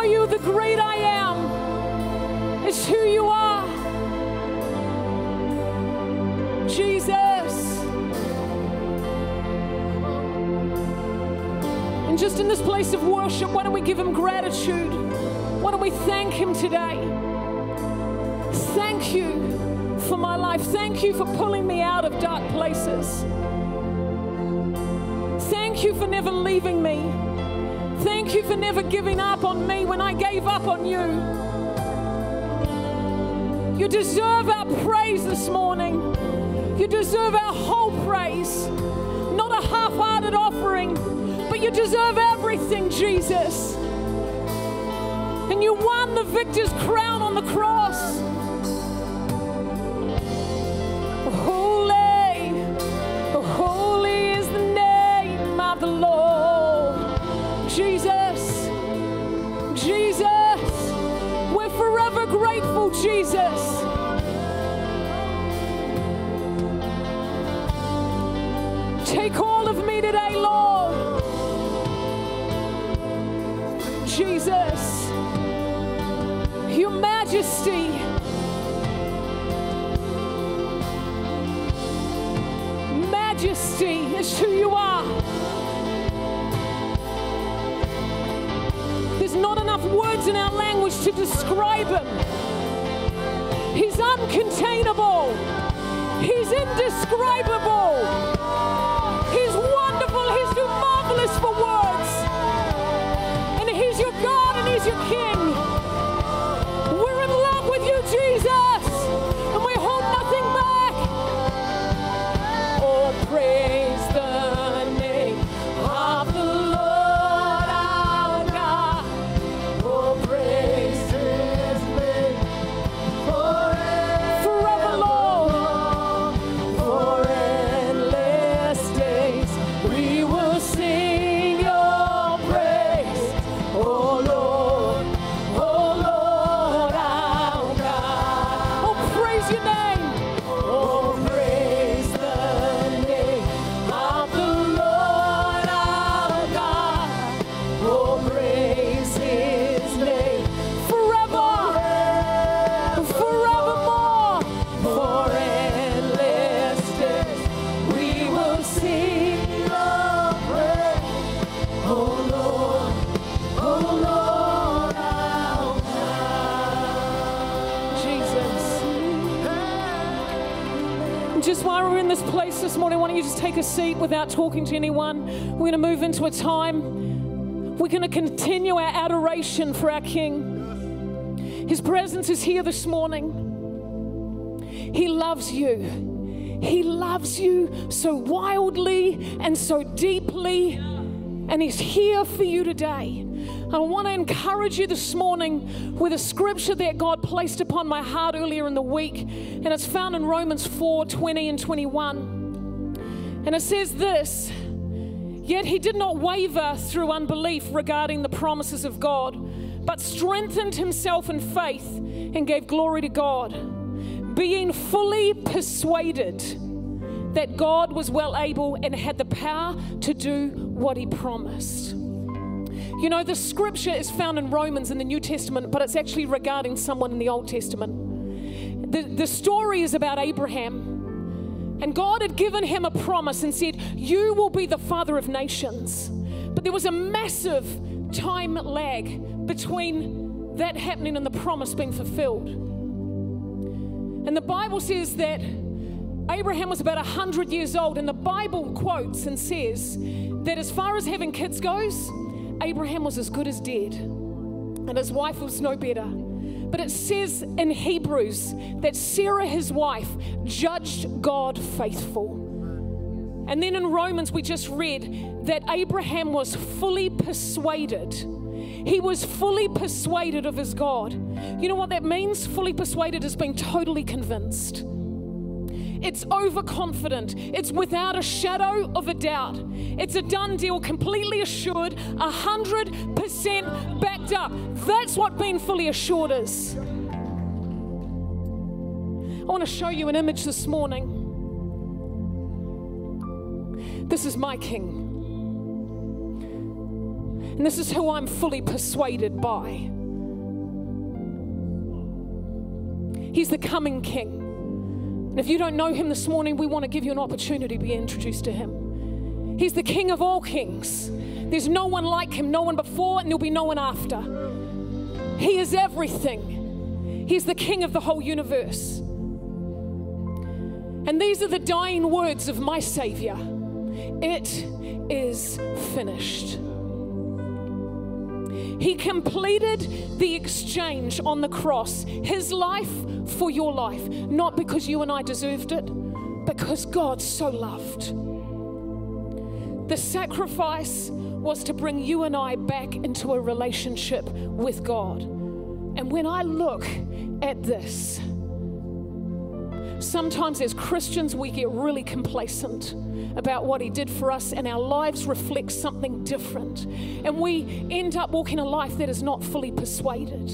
We you, the great I am. It's who you are. Jesus. And just in this place of worship, why don't we give him gratitude? Why don't we thank him today? Thank you for my life. Thank you for pulling me out of dark places. Thank you for never leaving me. Thank you for never giving up on me when I gave up on you. You deserve our praise this morning. You deserve our whole praise, not a half hearted offering, but you deserve everything, Jesus. And you won the victor's crown on the cross. Jesus. Take all of me today, Lord. Jesus, your majesty. Majesty is who you are. There's not enough words in our language to describe him. Uncontainable. He's indescribable. He's wonderful. He's too marvelous for words. And He's your God and He's your King. Seat without talking to anyone? We're going to move into a time. We're going to continue our adoration for our King. His presence is here this morning. He loves you. He loves you so wildly and so deeply, and He's here for you today. I want to encourage you this morning with a scripture that God placed upon my heart earlier in the week, and it's found in Romans 4 20 and 21. And it says this Yet he did not waver through unbelief regarding the promises of God, but strengthened himself in faith and gave glory to God, being fully persuaded that God was well able and had the power to do what he promised. You know, the scripture is found in Romans in the New Testament, but it's actually regarding someone in the Old Testament. The, the story is about Abraham. And God had given him a promise and said, You will be the father of nations. But there was a massive time lag between that happening and the promise being fulfilled. And the Bible says that Abraham was about 100 years old, and the Bible quotes and says that as far as having kids goes, Abraham was as good as dead. and his wife was no better. But it says in Hebrews that Sarah, his wife, judged God faithful. And then in Romans, we just read that Abraham was fully persuaded. He was fully persuaded of his God. You know what that means? Fully persuaded is being totally convinced. It's overconfident. It's without a shadow of a doubt. It's a done deal, completely assured, 100% backed up. That's what being fully assured is. I want to show you an image this morning. This is my king. And this is who I'm fully persuaded by. He's the coming king. And if you don't know him this morning, we want to give you an opportunity to be introduced to him. He's the King of all kings. There's no one like him, no one before, and there'll be no one after. He is everything. He's the King of the whole universe. And these are the dying words of my Savior It is finished. He completed the exchange on the cross, his life for your life, not because you and I deserved it, because God so loved. The sacrifice was to bring you and I back into a relationship with God. And when I look at this, sometimes as Christians we get really complacent about what He did for us, and our lives reflect something different. And we end up walking a life that is not fully persuaded.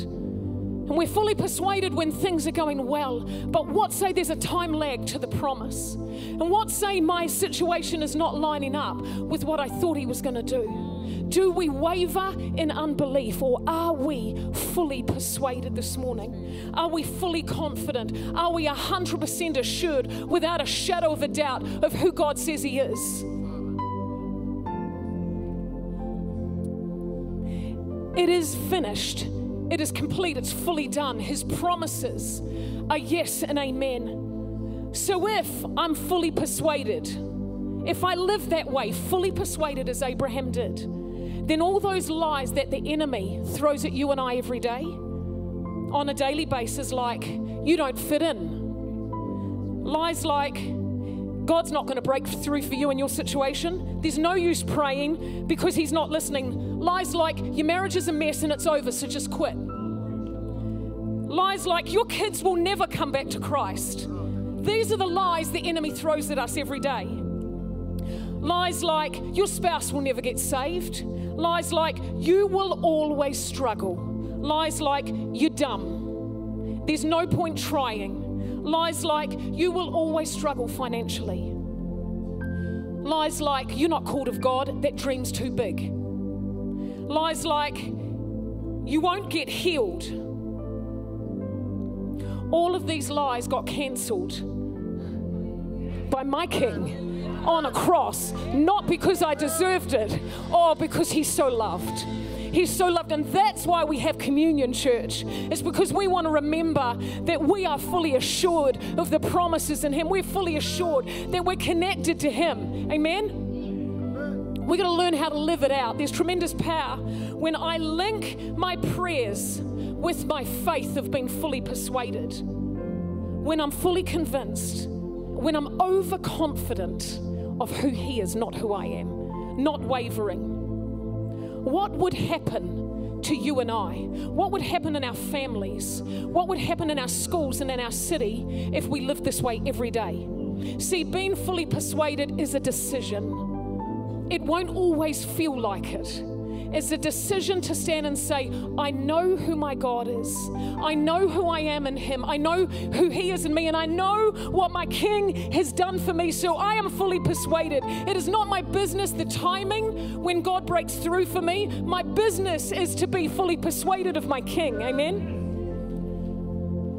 And we're fully persuaded when things are going well. But what say there's a time lag to the promise? And what say my situation is not lining up with what I thought He was going to do? Do we waver in unbelief or are we fully persuaded this morning? Are we fully confident? Are we 100% assured without a shadow of a doubt of who God says He is? It is finished. It is complete. It's fully done. His promises are yes and amen. So if I'm fully persuaded, if I live that way, fully persuaded as Abraham did, then all those lies that the enemy throws at you and I every day on a daily basis, like you don't fit in, lies like God's not going to break through for you in your situation, there's no use praying because He's not listening, lies like your marriage is a mess and it's over, so just quit. Lies like your kids will never come back to Christ. These are the lies the enemy throws at us every day. Lies like your spouse will never get saved. Lies like, you will always struggle. Lies like, you're dumb. There's no point trying. Lies like, you will always struggle financially. Lies like, you're not called of God, that dream's too big. Lies like, you won't get healed. All of these lies got cancelled by my king on a cross, not because I deserved it, or because He's so loved. He's so loved. And that's why we have communion, church. It's because we want to remember that we are fully assured of the promises in Him. We're fully assured that we're connected to Him. Amen? We're going to learn how to live it out. There's tremendous power when I link my prayers with my faith of being fully persuaded. When I'm fully convinced, when I'm overconfident of who He is, not who I am, not wavering. What would happen to you and I? What would happen in our families? What would happen in our schools and in our city if we lived this way every day? See, being fully persuaded is a decision. It won't always feel like it is a decision to stand and say, I know who my God is. I know who I am in Him. I know who He is in me, and I know what my King has done for me. So I am fully persuaded. It is not my business the timing when God breaks through for me. My business is to be fully persuaded of my King. Amen.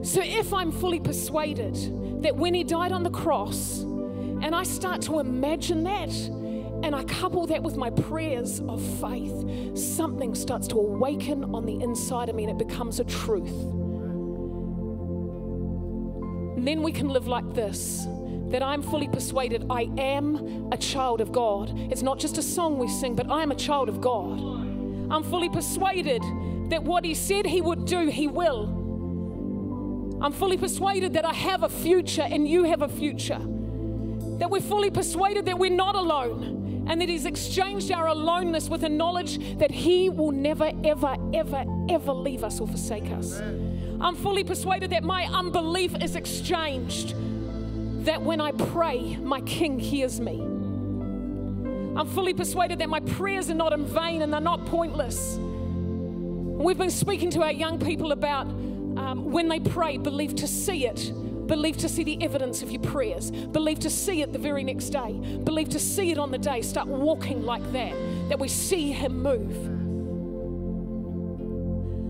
So if I'm fully persuaded that when He died on the cross, and I start to imagine that, and I couple that with my prayers of faith, something starts to awaken on the inside of me and it becomes a truth. And then we can live like this that I'm fully persuaded I am a child of God. It's not just a song we sing, but I am a child of God. I'm fully persuaded that what He said He would do, He will. I'm fully persuaded that I have a future and you have a future. That we're fully persuaded that we're not alone and that He's exchanged our aloneness with a knowledge that He will never, ever, ever, ever leave us or forsake us. I'm fully persuaded that my unbelief is exchanged, that when I pray, my King hears me. I'm fully persuaded that my prayers are not in vain and they're not pointless. We've been speaking to our young people about um, when they pray, believe to see it. Believe to see the evidence of your prayers. Believe to see it the very next day. Believe to see it on the day. Start walking like that, that we see Him move.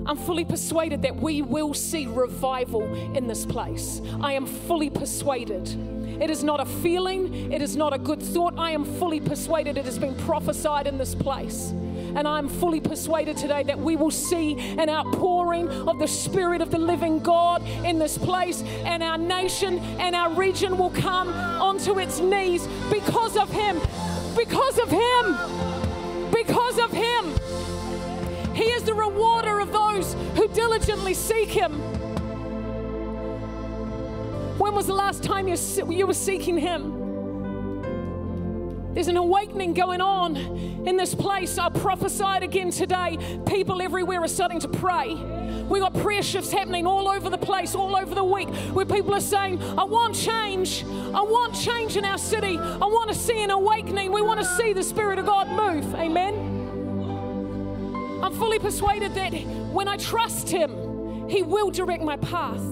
I'm fully persuaded that we will see revival in this place. I am fully persuaded. It is not a feeling, it is not a good thought. I am fully persuaded it has been prophesied in this place. And I'm fully persuaded today that we will see an outpouring of the Spirit of the living God in this place, and our nation and our region will come onto its knees because of Him. Because of Him. Because of Him. He is the rewarder of those who diligently seek Him. When was the last time you, you were seeking Him? There's an awakening going on in this place. I prophesied again today. People everywhere are starting to pray. We've got prayer shifts happening all over the place, all over the week, where people are saying, I want change. I want change in our city. I want to see an awakening. We want to see the Spirit of God move. Amen. I'm fully persuaded that when I trust Him, He will direct my path.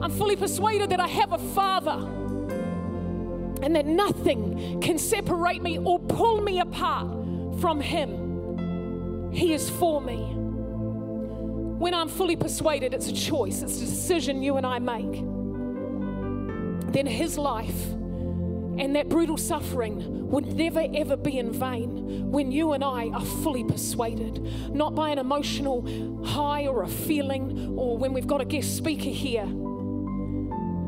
I'm fully persuaded that I have a Father and that nothing can separate me or pull me apart from Him. He is for me. When I'm fully persuaded, it's a choice, it's a decision you and I make. Then His life and that brutal suffering would never ever be in vain when you and I are fully persuaded, not by an emotional high or a feeling or when we've got a guest speaker here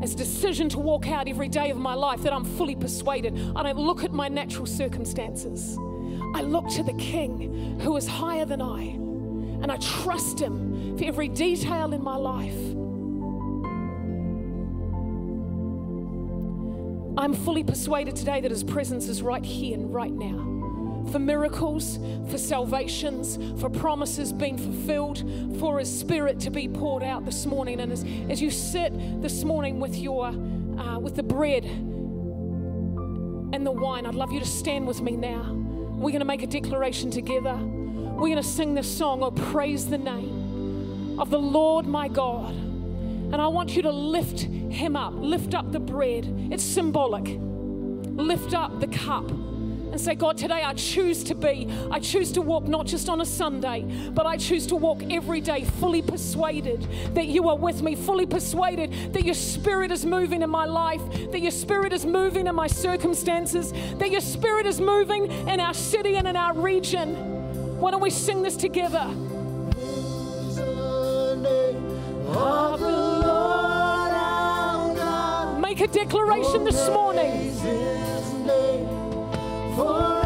it's a decision to walk out every day of my life that I'm fully persuaded. I don't look at my natural circumstances. I look to the King who is higher than I, and I trust Him for every detail in my life. I'm fully persuaded today that His presence is right here and right now for miracles, for salvations, for promises being fulfilled, for His Spirit to be poured out this morning. And as, as you sit this morning with your uh, with the bread and the wine, I'd love you to stand with me now. We're going to make a declaration together. We're going to sing this song, Oh, praise the name of the Lord my God. And I want you to lift him up, lift up the bread. It's symbolic. Lift up the cup and say, God, today I choose to be, I choose to walk not just on a Sunday, but I choose to walk every day fully persuaded that you are with me, fully persuaded that your spirit is moving in my life, that your spirit is moving in my circumstances, that your spirit is moving in our city and in our region. Why don't we sing this together? Make a declaration this morning forevermore,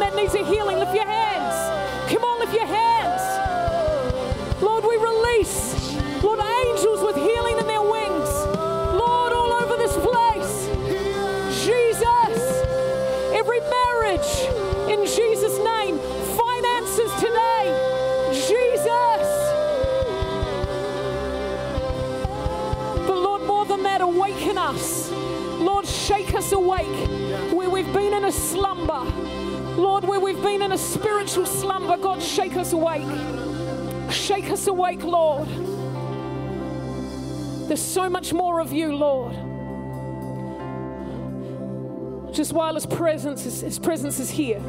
that needs a healing, we've been in a spiritual slumber, God, shake us awake. Shake us awake, Lord. There's so much more of you, Lord. Just while His presence is, His presence is here,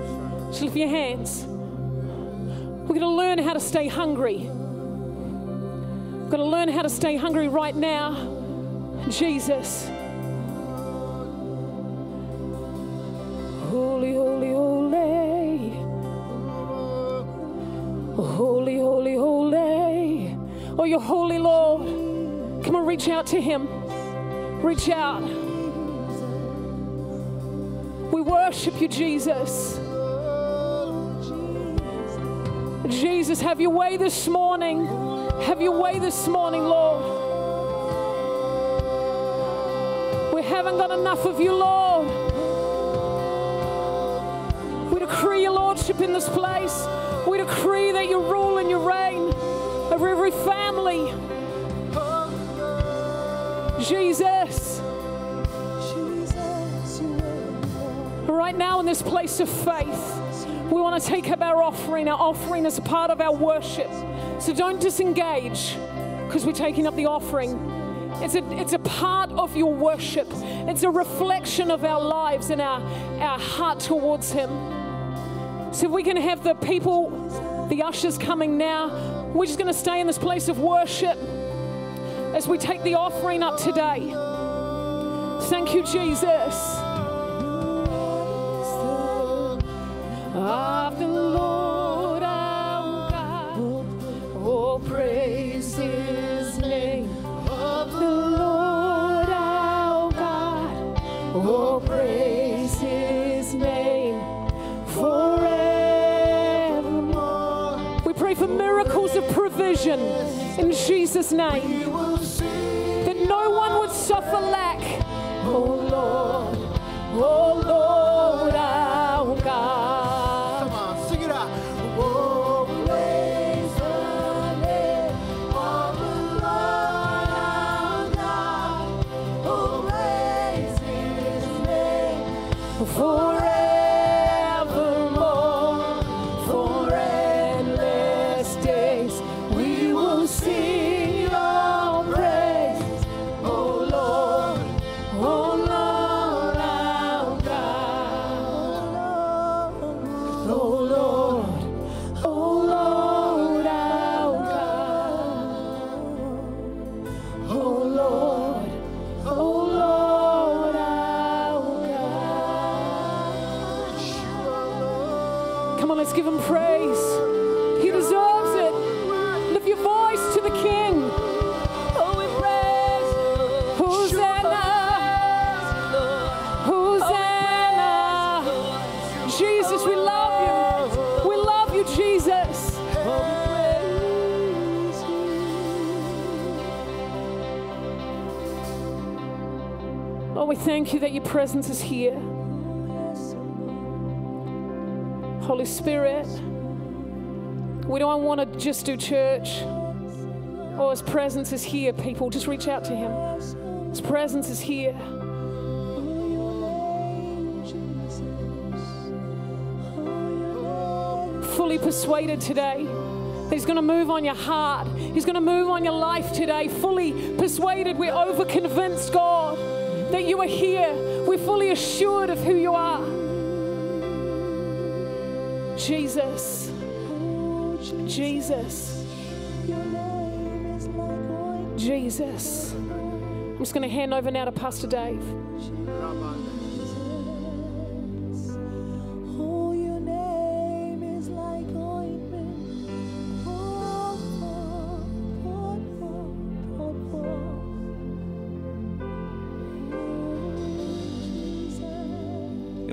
just lift your hands. We're going to learn how to stay hungry. We're going to learn how to stay hungry right now. Jesus. To Him. Reach out. We worship you, Jesus. Jesus, have your way this morning. Have your way this morning, Lord. We haven't got enough of you, Lord. We decree your Lordship in this place. We decree that you rule and you reign over every family. Jesus. Right now, in this place of faith, we want to take up our offering. Our offering is a part of our worship. So don't disengage because we're taking up the offering. It's a, it's a part of your worship, it's a reflection of our lives and our, our heart towards Him. So if we can have the people, the ushers coming now, we're just going to stay in this place of worship as we take the offering up today. Thank you, Jesus. Of the Lord our God, oh, praise His name. Of the Lord our God, oh, praise His name forevermore. We pray for miracles of provision in Jesus' name suffer lack. Oh Lord, oh Lord praise. He deserves it. Lift your voice to the King. Oh, we praise. Hosanna. Hosanna. Jesus, we love you. We love you, Jesus. Lord, we thank you that your presence is here. Holy Spirit, we don't want to just do church. Oh, His presence is here, people. Just reach out to Him. His presence is here. Fully persuaded today He's going to move on your heart. He's going to move on your life today. Fully persuaded. We're over convinced, God, that you are here. We're fully assured of who you are. Jesus. Jesus. Jesus. I'm just going to hand over now to Pastor Dave.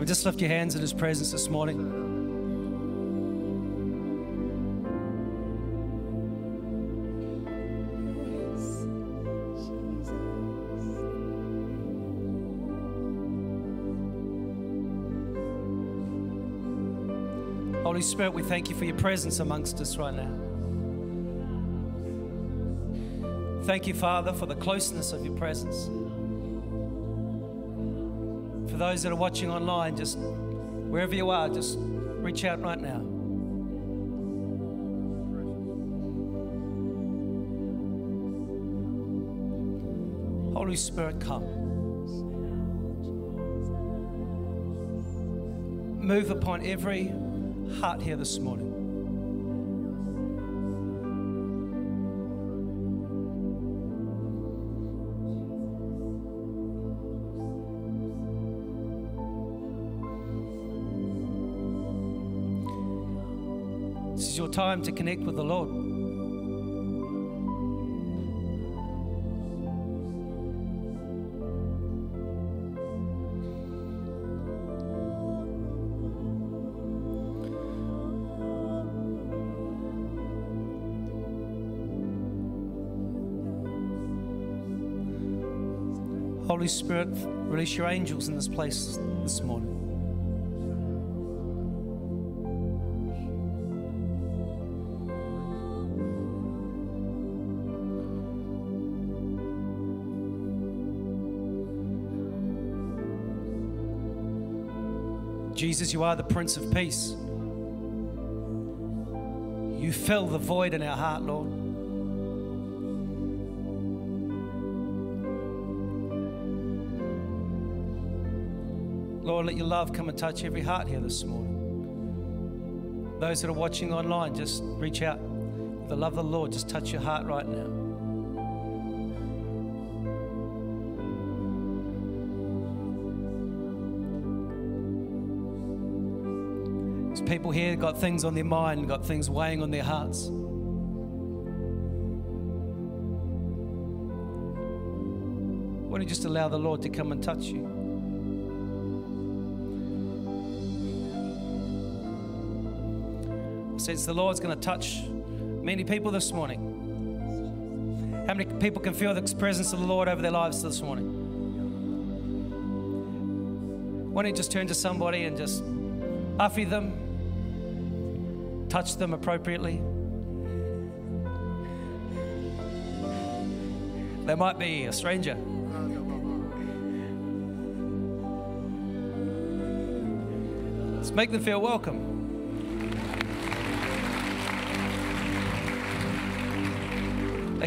just lift your hands in his presence this morning. Spirit, we thank you for your presence amongst us right now. Thank you, Father, for the closeness of your presence. For those that are watching online, just wherever you are, just reach out right now. Holy Spirit, come. Move upon every heart here this morning. This is your time to connect with the Lord. Holy Spirit, release your angels in this place this morning. Jesus, you are the Prince of Peace. You fill the void in our heart, Lord. Lord, let your love come and touch every heart here this morning. Those that are watching online, just reach out. For the love of the Lord, just touch your heart right now. There's people here got things on their mind, got things weighing on their hearts. Why don't you just allow the Lord to come and touch you? Since the Lord's going to touch many people this morning. How many people can feel the presence of the Lord over their lives this morning? Why don't you just turn to somebody and just uffy them, touch them appropriately? They might be a stranger. Let's make them feel welcome.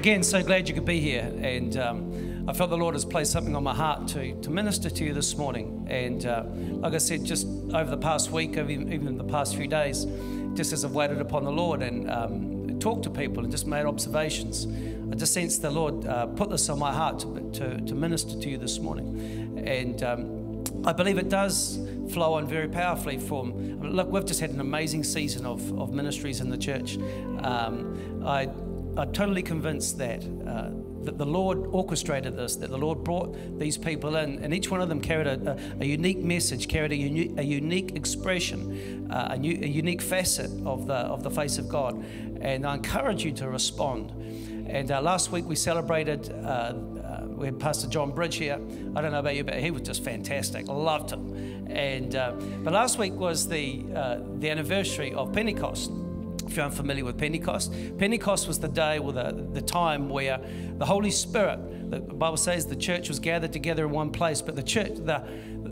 Again, so glad you could be here. And um, I felt the Lord has placed something on my heart to, to minister to you this morning. And uh, like I said, just over the past week, even, the past few days, just as I've waited upon the Lord and um, talked to people and just made observations, I just sensed the Lord uh, put this on my heart to, to, to minister to you this morning. And um, I believe it does flow on very powerfully from. Look, we've just had an amazing season of, of ministries in the church. Um, I I'm totally convinced that uh, that the Lord orchestrated this, that the Lord brought these people in, and each one of them carried a, a, a unique message, carried a, uni- a unique expression, uh, a, new, a unique facet of the of the face of God. And I encourage you to respond. And uh, last week we celebrated. Uh, uh, we had Pastor John Bridge here. I don't know about you, but he was just fantastic. Loved him. And uh, but last week was the uh, the anniversary of Pentecost if you're unfamiliar with Pentecost, Pentecost was the day or the, the time where the Holy Spirit, the Bible says the church was gathered together in one place, but the church, the,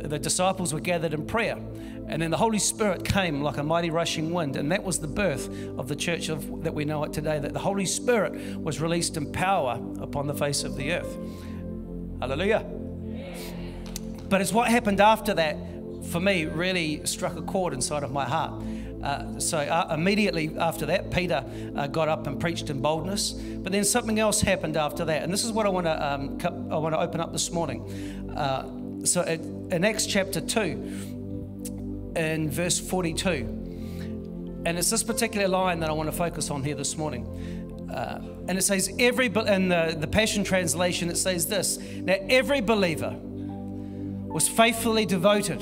the disciples were gathered in prayer. And then the Holy Spirit came like a mighty rushing wind, and that was the birth of the church of, that we know it today, that the Holy Spirit was released in power upon the face of the earth. Hallelujah. But it's what happened after that, for me, really struck a chord inside of my heart. Uh, so uh, immediately after that, Peter uh, got up and preached in boldness. But then something else happened after that, and this is what I want to um, I want to open up this morning. Uh, so it, in Acts chapter two, in verse forty-two, and it's this particular line that I want to focus on here this morning. Uh, and it says every in the, the Passion translation it says this: Now every believer was faithfully devoted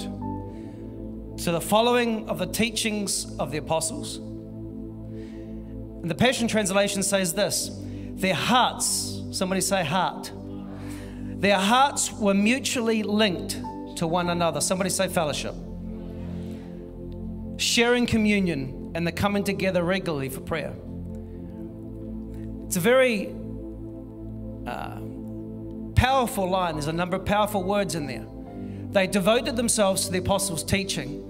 to the following of the teachings of the apostles. And the Passion Translation says this their hearts, somebody say heart, their hearts were mutually linked to one another. Somebody say fellowship. Sharing communion and the coming together regularly for prayer. It's a very uh, powerful line. There's a number of powerful words in there. They devoted themselves to the apostles' teaching,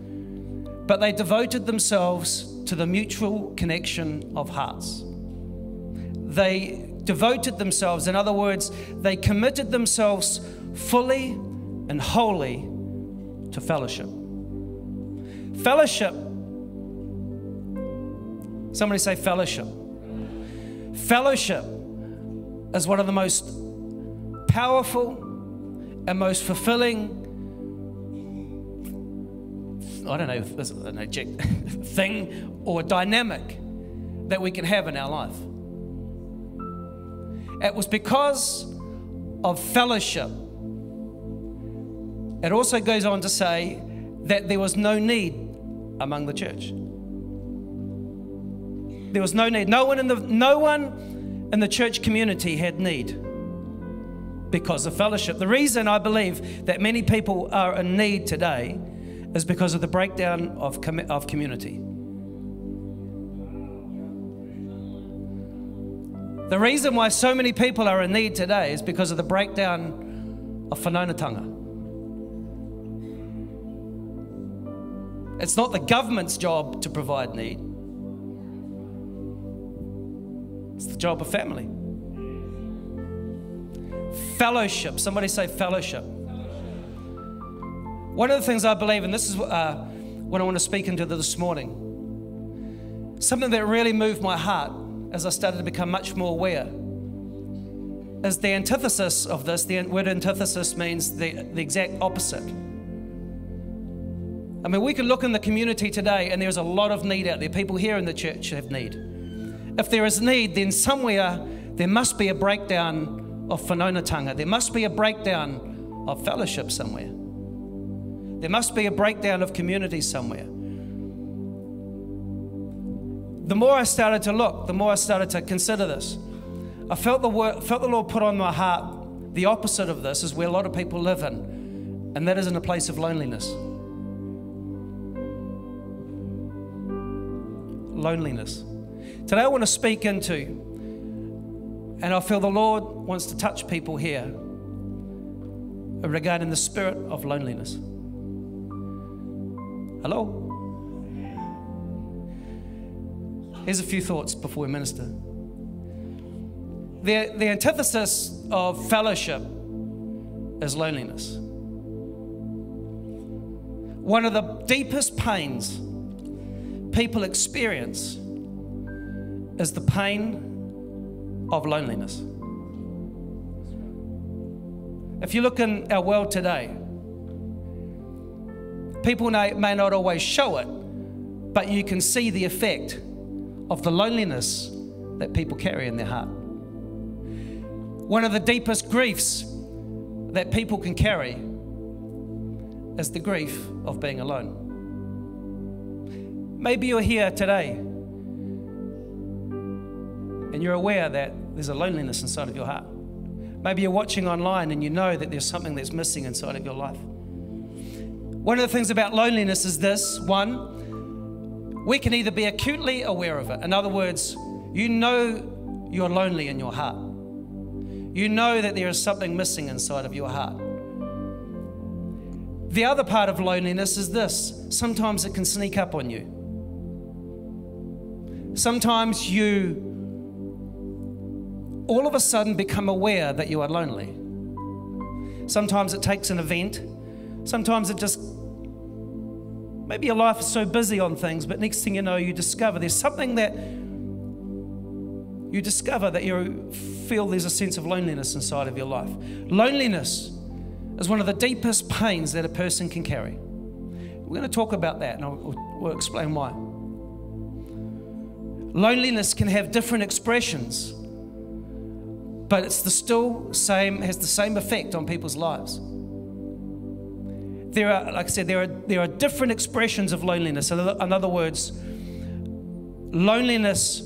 but they devoted themselves to the mutual connection of hearts. They devoted themselves, in other words, they committed themselves fully and wholly to fellowship. Fellowship, somebody say fellowship. Fellowship is one of the most powerful and most fulfilling I don't know if there's an object thing or dynamic that we can have in our life. It was because of fellowship. It also goes on to say that there was no need among the church. There was no need. No one in the no one in the church community had need because of fellowship. The reason I believe that many people are in need today is because of the breakdown of, com- of community. The reason why so many people are in need today is because of the breakdown of whanaungatanga. It's not the government's job to provide need. It's the job of family. Fellowship. Somebody say fellowship. One of the things I believe, and this is uh, what I want to speak into this morning, something that really moved my heart as I started to become much more aware, is the antithesis of this. The word antithesis means the, the exact opposite. I mean, we can look in the community today, and there's a lot of need out there. People here in the church have need. If there is need, then somewhere there must be a breakdown of whanaungatanga. There must be a breakdown of fellowship somewhere. There must be a breakdown of community somewhere. The more I started to look, the more I started to consider this. I felt the, word, felt the Lord put on my heart the opposite of this is where a lot of people live in, and that is in a place of loneliness. Loneliness. Today I want to speak into, and I feel the Lord wants to touch people here regarding the spirit of loneliness. Hello? Here's a few thoughts before we minister. The, the antithesis of fellowship is loneliness. One of the deepest pains people experience is the pain of loneliness. If you look in our world today, People may, not always show it, but you can see the effect of the loneliness that people carry in their heart. One of the deepest griefs that people can carry is the grief of being alone. Maybe you're here today and you're aware that there's a loneliness inside of your heart. Maybe you're watching online and you know that there's something that's missing inside of your life. One of the things about loneliness is this one, we can either be acutely aware of it. In other words, you know you're lonely in your heart. You know that there is something missing inside of your heart. The other part of loneliness is this sometimes it can sneak up on you. Sometimes you all of a sudden become aware that you are lonely. Sometimes it takes an event. Sometimes it just Maybe your life is so busy on things, but next thing you know, you discover there's something that you discover that you feel there's a sense of loneliness inside of your life. Loneliness is one of the deepest pains that a person can carry. We're going to talk about that and I'll, we'll explain why. Loneliness can have different expressions, but it's the still same, has the same effect on people's lives. There are, like I said, there are, there are different expressions of loneliness. In other words, loneliness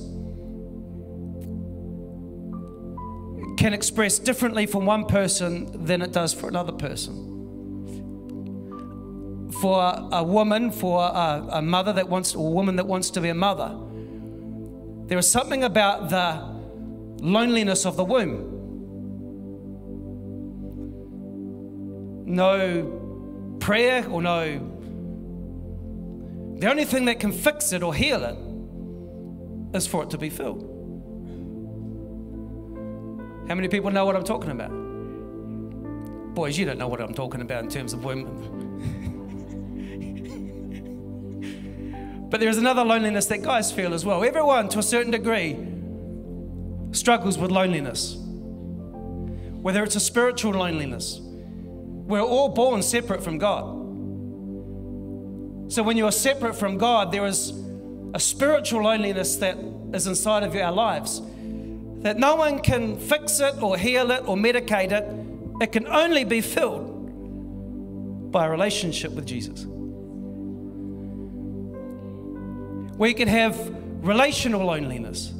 can express differently from one person than it does for another person. For a woman, for a, a mother that wants, or a woman that wants to be a mother, there is something about the loneliness of the womb. No prayer or no. The only thing that can fix it or heal it is for it to be filled. How many people know what I'm talking about? Boys, you don't know what I'm talking about in terms of women. but there is another loneliness that guys feel as well. Everyone, to a certain degree, struggles with loneliness. Whether it's a spiritual loneliness, we're all born separate from God. So when you are separate from God, there is a spiritual loneliness that is inside of our lives that no one can fix it or heal it or medicate it. It can only be filled by a relationship with Jesus. You can have relational loneliness,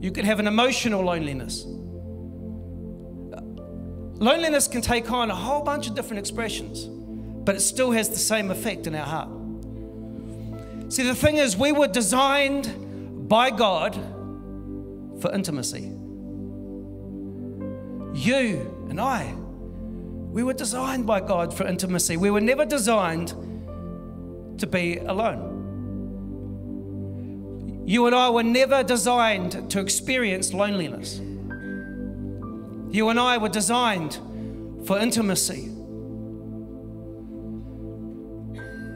you can have an emotional loneliness. Loneliness can take on a whole bunch of different expressions, but it still has the same effect in our heart. See, the thing is, we were designed by God for intimacy. You and I, we were designed by God for intimacy. We were never designed to be alone. You and I were never designed to experience loneliness. You and I were designed for intimacy.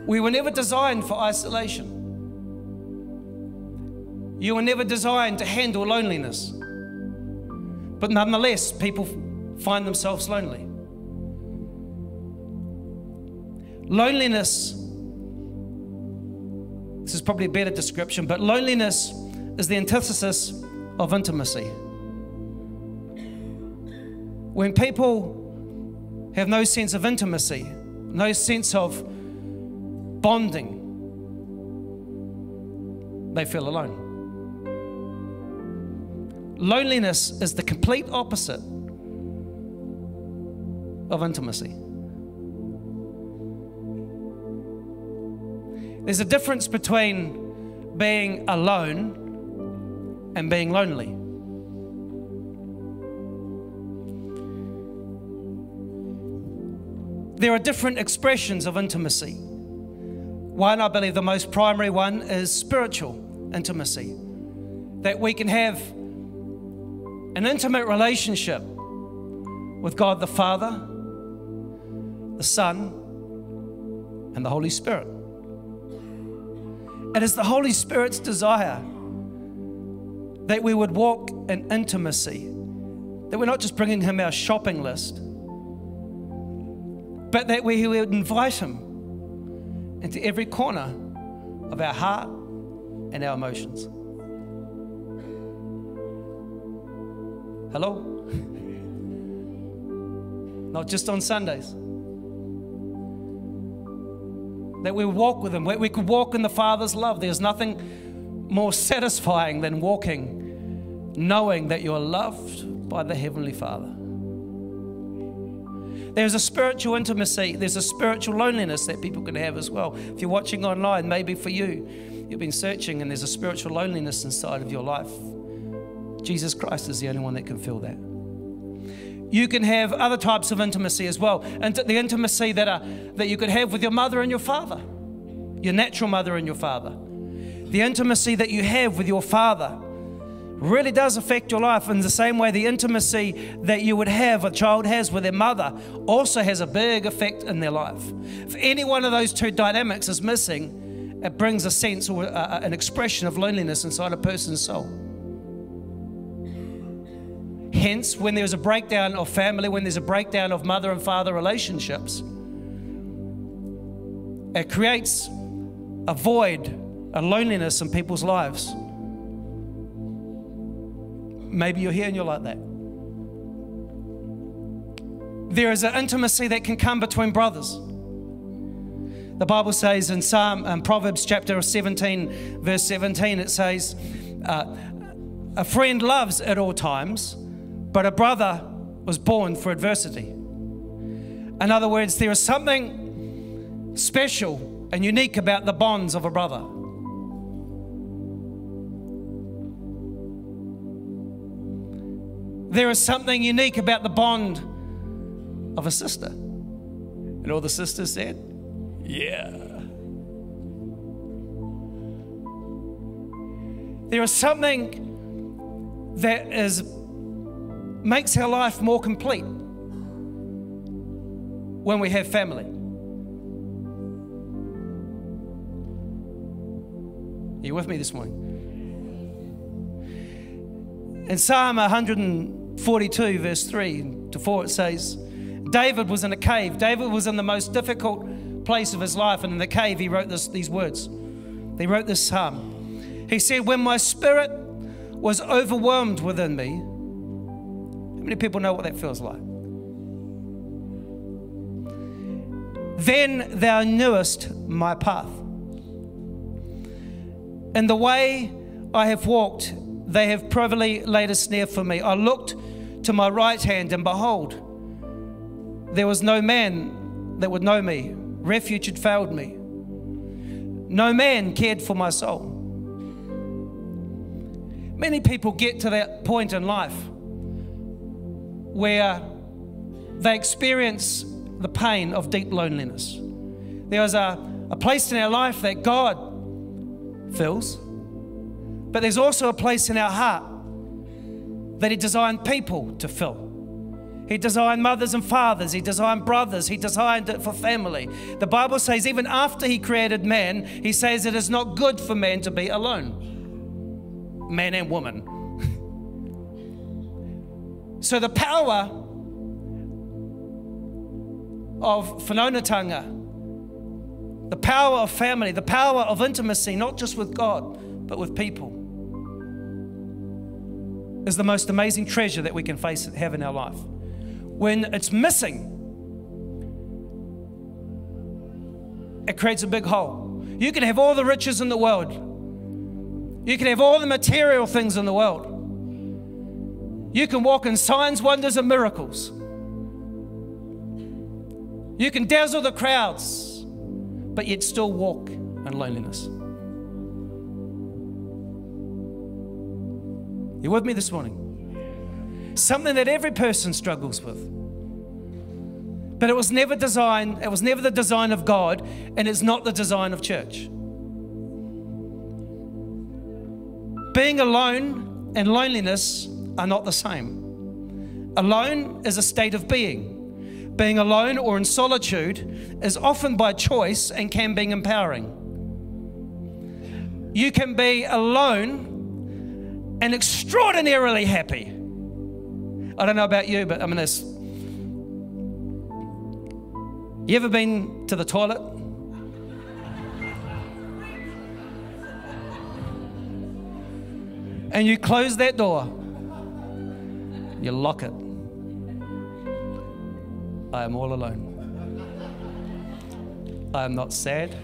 We were never designed for isolation. You were never designed to handle loneliness. But nonetheless, people find themselves lonely. Loneliness, this is probably a better description, but loneliness is the antithesis of intimacy. When people have no sense of intimacy, no sense of bonding, they feel alone. Loneliness is the complete opposite of intimacy. There's a difference between being alone and being lonely. There are different expressions of intimacy. One, I believe the most primary one is spiritual intimacy. That we can have an intimate relationship with God the Father, the Son, and the Holy Spirit. It is the Holy Spirit's desire that we would walk in intimacy, that we're not just bringing Him our shopping list, but that we would invite Him into every corner of our heart and our emotions. Hello? Not just on Sundays. That we walk with Him, we could walk in the Father's love. There's nothing more satisfying than walking knowing that you're loved by the Heavenly Father. There's a spiritual intimacy, there's a spiritual loneliness that people can have as well. If you're watching online, maybe for you, you've been searching and there's a spiritual loneliness inside of your life. Jesus Christ is the only one that can fill that. You can have other types of intimacy as well. And the intimacy that, are, that you could have with your mother and your father, your natural mother and your father. The intimacy that you have with your father really does affect your life in the same way the intimacy that you would have, a child has with their mother, also has a big effect in their life. If any one of those two dynamics is missing, it brings a sense or a, an expression of loneliness inside a person's soul. Hence, when there's a breakdown of family, when there's a breakdown of mother and father relationships, it creates a void, a loneliness in people's lives. Maybe you're here and you're like that. There is an intimacy that can come between brothers. The Bible says in Psalm, um, Proverbs chapter 17, verse 17, it says, uh, A friend loves at all times, but a brother was born for adversity. In other words, there is something special and unique about the bonds of a brother. There is something unique about the bond of a sister. And all the sisters said, Yeah. There is something that is makes our life more complete when we have family. Are you with me this morning? In Psalm 142, verse 3 to 4, it says, David was in a cave. David was in the most difficult place of his life, and in the cave, he wrote this, these words. He wrote this psalm. He said, When my spirit was overwhelmed within me, how many people know what that feels like? Then thou knewest my path. In the way I have walked, they have privily laid a snare for me. I looked to my right hand, and behold, there was no man that would know me. Refuge had failed me. No man cared for my soul. Many people get to that point in life where they experience the pain of deep loneliness. There's a, a place in our life that God fills, but there's also a place in our heart that He designed people to fill. He designed mothers and fathers. He designed brothers. He designed it for family. The Bible says, even after He created man, He says it is not good for man to be alone, man and woman. so the power of whanaungatanga, the power of family, the power of intimacy, not just with God, but with people, is the most amazing treasure that we can face, have in our life. When it's missing, it creates a big hole. You can have all the riches in the world, you can have all the material things in the world. You can walk in signs, wonders, and miracles. You can dazzle the crowds, but yet still walk in loneliness. You with me this morning? Something that every person struggles with. But it was never designed, it was never the design of God, and it's not the design of church. Being alone and loneliness are not the same. Alone is a state of being. Being alone or in solitude is often by choice and can be empowering. You can be alone and extraordinarily happy. I don't know about you, but I mean, this. You ever been to the toilet? And you close that door, you lock it. I am all alone. I am not sad.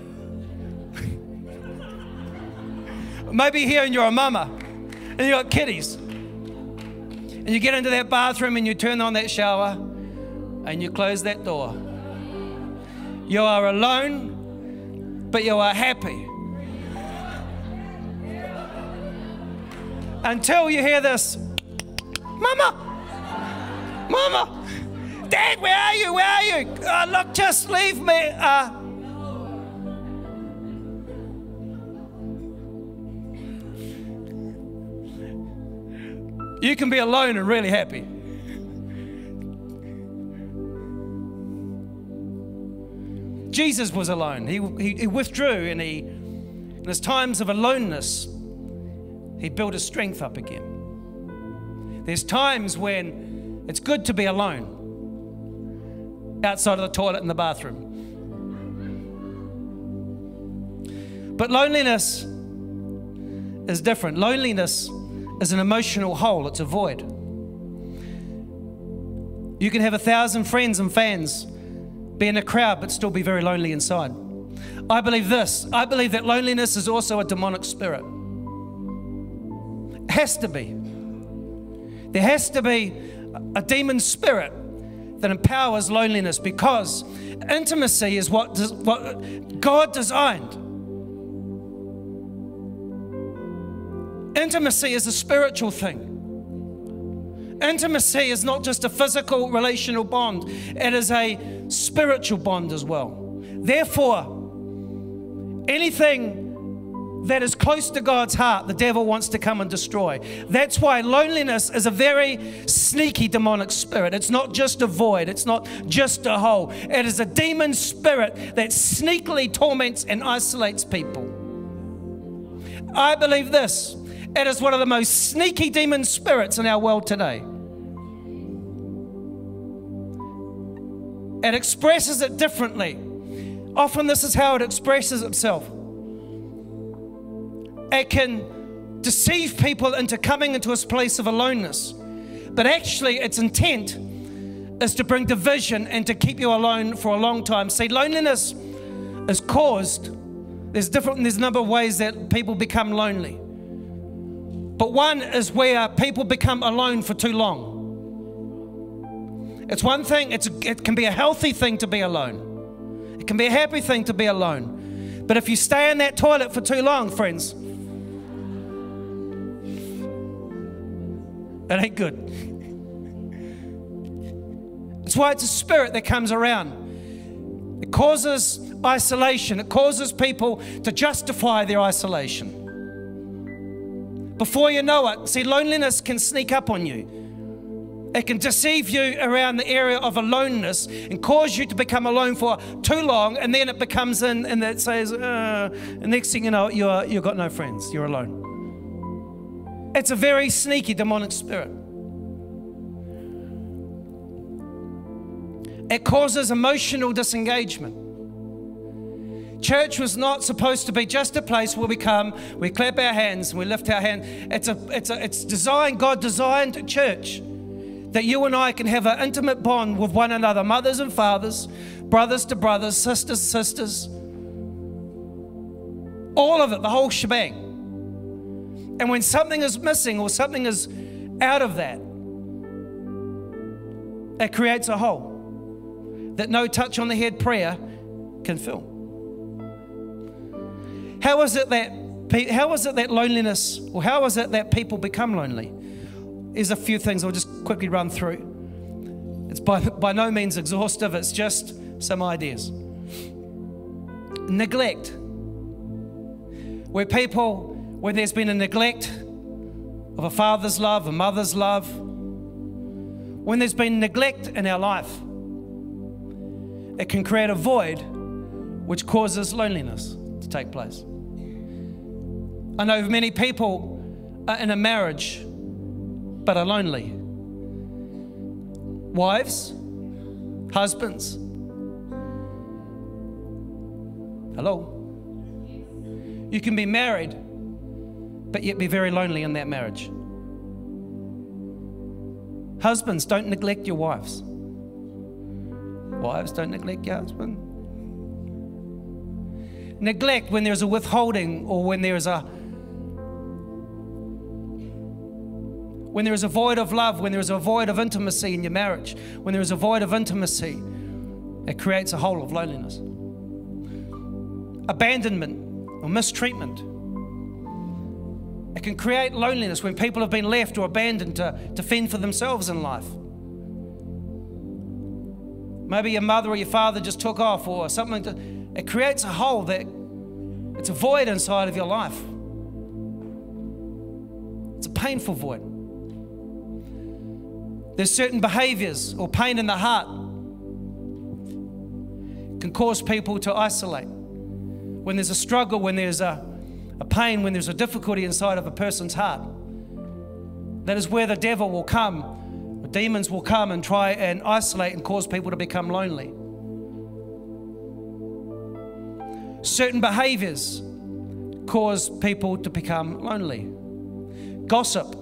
Maybe here and you're a mama and you got kiddies. And you get into that bathroom and you turn on that shower and you close that door. You are alone, but you are happy. Until you hear this Mama! Mama! Dad, where are you? Where are you? Oh, look, just leave me. Uh, you can be alone and really happy. Jesus was alone. He, he, he withdrew and he, in his times of aloneness, he built his strength up again. There's times when it's good to be alone outside of the toilet and the bathroom. But loneliness is different. Loneliness is an emotional hole, it's a void. You can have a thousand friends and fans, be in a crowd, but still be very lonely inside. I believe this. I believe that loneliness is also a demonic spirit. It has to be. There has to be a demon spirit that empowers loneliness because intimacy is what, what God designed. Intimacy is a spiritual thing. Intimacy is not just a physical relational bond, it is a spiritual bond as well. Therefore, anything that is close to God's heart, the devil wants to come and destroy. That's why loneliness is a very sneaky demonic spirit. It's not just a void, it's not just a hole. It is a demon spirit that sneakily torments and isolates people. I believe this it is one of the most sneaky demon spirits in our world today. It expresses it differently. Often, this is how it expresses itself. It can deceive people into coming into a place of aloneness, but actually, its intent is to bring division and to keep you alone for a long time. See, loneliness is caused. There's different. There's a number of ways that people become lonely, but one is where people become alone for too long. It's one thing. It's it can be a healthy thing to be alone. It can be a happy thing to be alone. But if you stay in that toilet for too long, friends, it ain't good. It's why it's a spirit that comes around. It causes isolation, it causes people to justify their isolation. Before you know it, see, loneliness can sneak up on you. It can deceive you around the area of aloneness and cause you to become alone for too long, and then it becomes in, and it says, uh, and next thing you know, you're, you've got no friends, you're alone. It's a very sneaky demonic spirit. It causes emotional disengagement. Church was not supposed to be just a place where we come, we clap our hands, and we lift our hand. It's a, it's a, it's designed. God designed church that you and I can have an intimate bond with one another, mothers and fathers, brothers to brothers, sisters, to sisters, all of it, the whole shebang. And when something is missing or something is out of that, it creates a hole that no touch on the head prayer can fill. How is it that how is it that loneliness, or how is it that people become lonely? There's a few things I'll just quickly run through. It's by, by no means exhaustive, it's just some ideas. Neglect. Where people, where there's been a neglect of a father's love, a mother's love, when there's been neglect in our life, it can create a void which causes loneliness to take place. I know many people are in a marriage but are lonely. Wives, husbands. Hello. You can be married, but yet be very lonely in that marriage. Husbands, don't neglect your wives. Wives, don't neglect your husband. Neglect when there's a withholding or when there is a when there is a void of love, when there is a void of intimacy in your marriage, when there is a void of intimacy, it creates a hole of loneliness. Abandonment or mistreatment. It can create loneliness when people have been left or abandoned to, to fend for themselves in life. Maybe your mother or your father just took off or something. To, it creates a hole that it's a void inside of your life. It's a painful void. There's certain behaviors or pain in the heart can cause people to isolate. When there's a struggle, when there's a, a pain, when there's a difficulty inside of a person's heart, that is where the devil will come, demons will come and try and isolate and cause people to become lonely. Certain behaviors cause people to become lonely. Gossip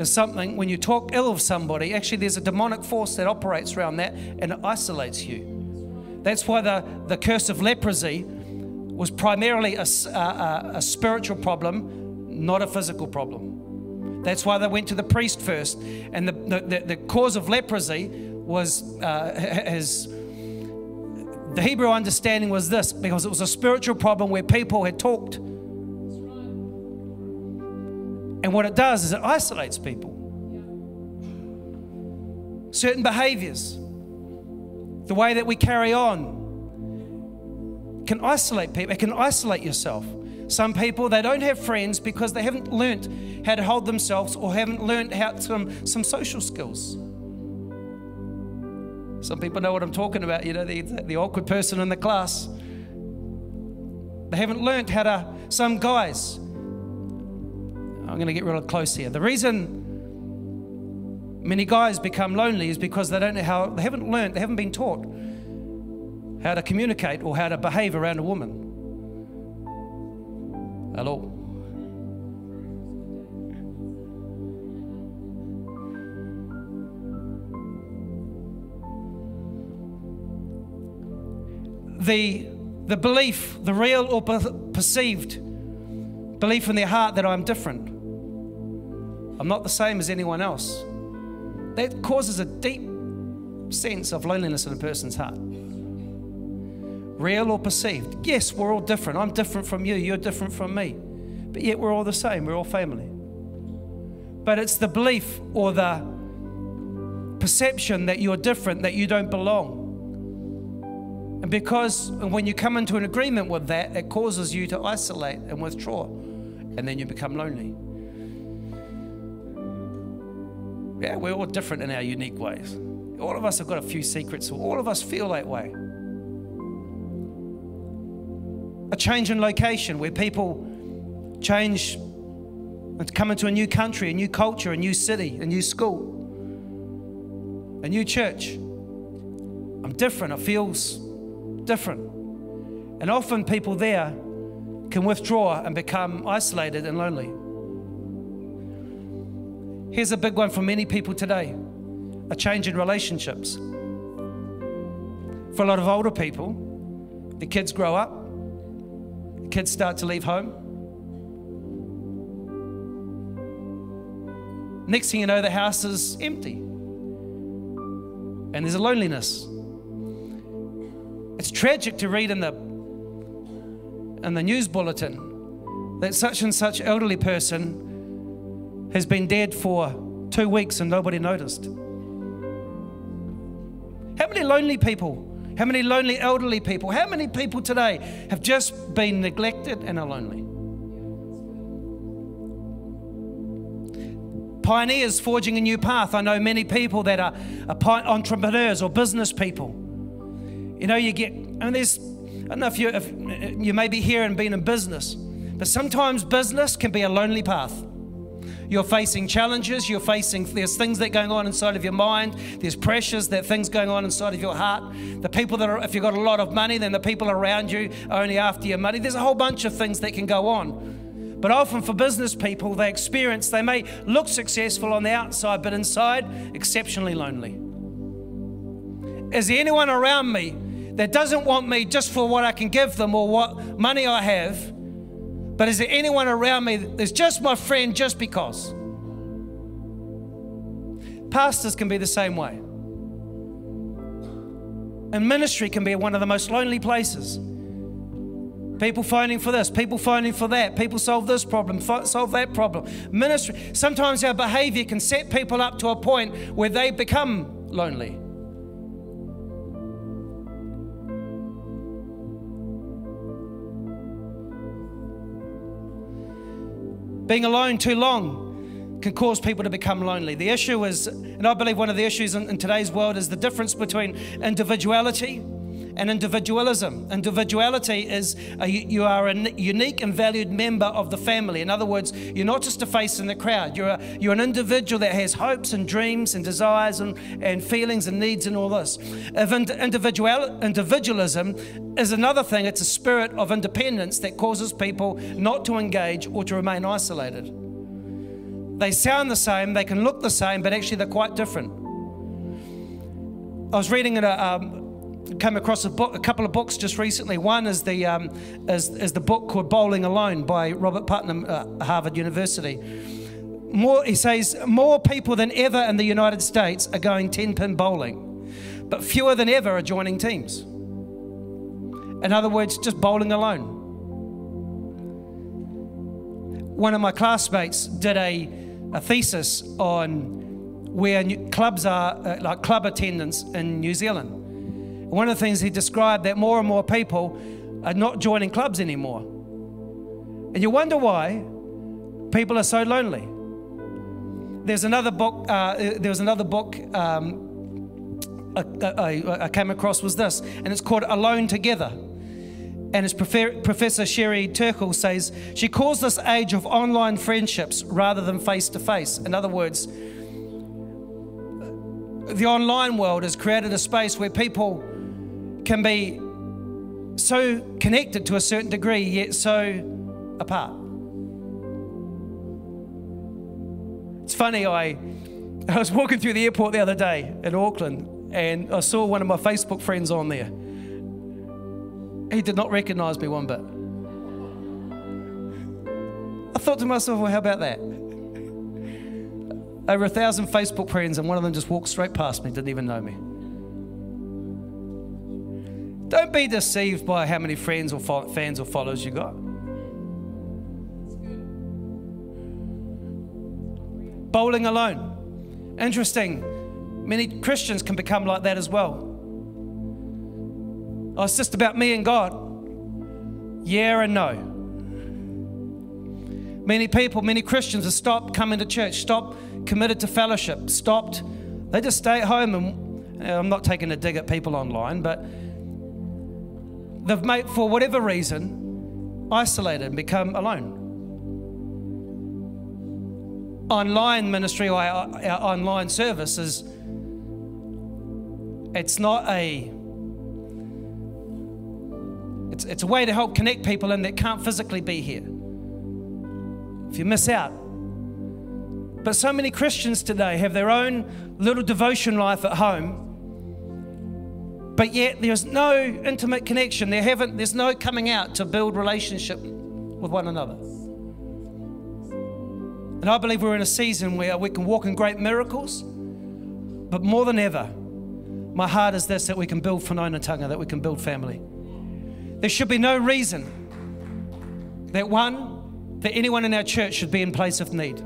is something when you talk ill of somebody, actually, there's a demonic force that operates around that and it isolates you. That's why the, the curse of leprosy was primarily a a spiritual problem, not a physical problem. That's why they went to the priest first. And the, the, the, cause of leprosy was, uh, has, the Hebrew understanding was this because it was a spiritual problem where people had talked. And what it does is it isolates people. Certain behaviors, the way that we carry on, can isolate people. It can isolate yourself. Some people, they don't have friends because they haven't learnt how to hold themselves or haven't learnt how some, some social skills. Some people know what I'm talking about, you know, the, the awkward person in the class. They haven't learnt how to, some guys, I'm going to get real close here. The reason many guys become lonely is because they don't know how, they haven't learned, they haven't been taught how to communicate or how to behave around a woman. Hello? The, the belief, the real or perceived belief in their heart that I'm different. I'm not the same as anyone else. That causes a deep sense of loneliness in a person's heart. Real or perceived. Yes, we're all different. I'm different from you. You're different from me. But yet we're all the same. We're all family. But it's the belief or the perception that you're different, that you don't belong. And because when you come into an agreement with that, it causes you to isolate and withdraw. And then you become lonely. Yeah, we're all different in our unique ways. All of us have got a few secrets, all of us feel that way. A change in location where people change and come into a new country, a new culture, a new city, a new school, a new church. I'm different, it feels different. And often people there can withdraw and become isolated and lonely. Here's a big one for many people today a change in relationships. For a lot of older people, the kids grow up, the kids start to leave home. Next thing you know, the house is empty. And there's a loneliness. It's tragic to read in the in the news bulletin that such and such elderly person has been dead for two weeks and nobody noticed. How many lonely people? How many lonely elderly people? How many people today have just been neglected and are lonely? Pioneers forging a new path. I know many people that are, are entrepreneurs or business people. You know, you get, I mean, there's, I don't know if you, if you may be here and been in business, but sometimes business can be a lonely path. You're facing challenges, you're facing, there's things that are going on inside of your mind, there's pressures, there are things going on inside of your heart. The people that are, if you've got a lot of money, then the people around you are only after your money. There's a whole bunch of things that can go on. But often for business people, they experience, they may look successful on the outside, but inside, exceptionally lonely. Is there anyone around me that doesn't want me just for what I can give them or what money I have? But is there anyone around me that's just my friend just because? Pastors can be the same way. And ministry can be one of the most lonely places. People phoning for this, people phoning for that, people solve this problem, solve that problem. Ministry, sometimes our behavior can set people up to a point where they become lonely. Being alone too long can cause people to become lonely. The issue is, and I believe one of the issues in, in today's world is the difference between individuality and individualism. Individuality is a, you are a unique and valued member of the family. In other words, you're not just a face in the crowd. You're, a, you're an individual that has hopes and dreams and desires and, and feelings and needs and all this. If individual, individualism is another thing, it's a spirit of independence that causes people not to engage or to remain isolated. They sound the same, they can look the same, but actually they're quite different. I was reading in a, um, came across a book, a couple of books just recently. One is the um, is, is the book called Bowling Alone by Robert Putnam, uh, Harvard University. More, he says, more people than ever in the United States are going 10 pin bowling, but fewer than ever are joining teams. In other words, just bowling alone. One of my classmates did a, a thesis on where new, clubs are, uh, like club attendance in New Zealand. One of the things he described that more and more people are not joining clubs anymore. And you wonder why people are so lonely. There's another book. Uh, there was another book um, I, I, I came across was this, and it's called Alone Together. And as Professor Sherry Turkle says, she calls this age of online friendships rather than face to face. In other words, the online world has created a space where people can be so connected to a certain degree, yet so apart. It's funny, I, I was walking through the airport the other day in Auckland and I saw one of my Facebook friends on there. He did not recognize me one bit. I thought to myself, well, how about that? Over a thousand Facebook friends, and one of them just walked straight past me, didn't even know me. Don't be deceived by how many friends or fans or followers you got. Bowling alone. Interesting. Many Christians can become like that as well. Oh, it's just about me and God. Yeah and no. Many people, many Christians have stopped coming to church, stopped committed to fellowship, stopped. They just stay at home and I'm not taking a dig at people online, but they've made, for whatever reason, isolated and become alone. Online ministry or our, our online service is, it's not a, it's, it's a way to help connect people in that can't physically be here. If you miss out, but so many Christians today have their own little devotion life at home, but yet there's no intimate connection. There haven't, there's no coming out to build relationship with one another. And I believe we're in a season where we can walk in great miracles, but more than ever, my heart is this that we can build whanaungatanga, that we can build family. There should be no reason that one, that anyone in our church should be in place of need.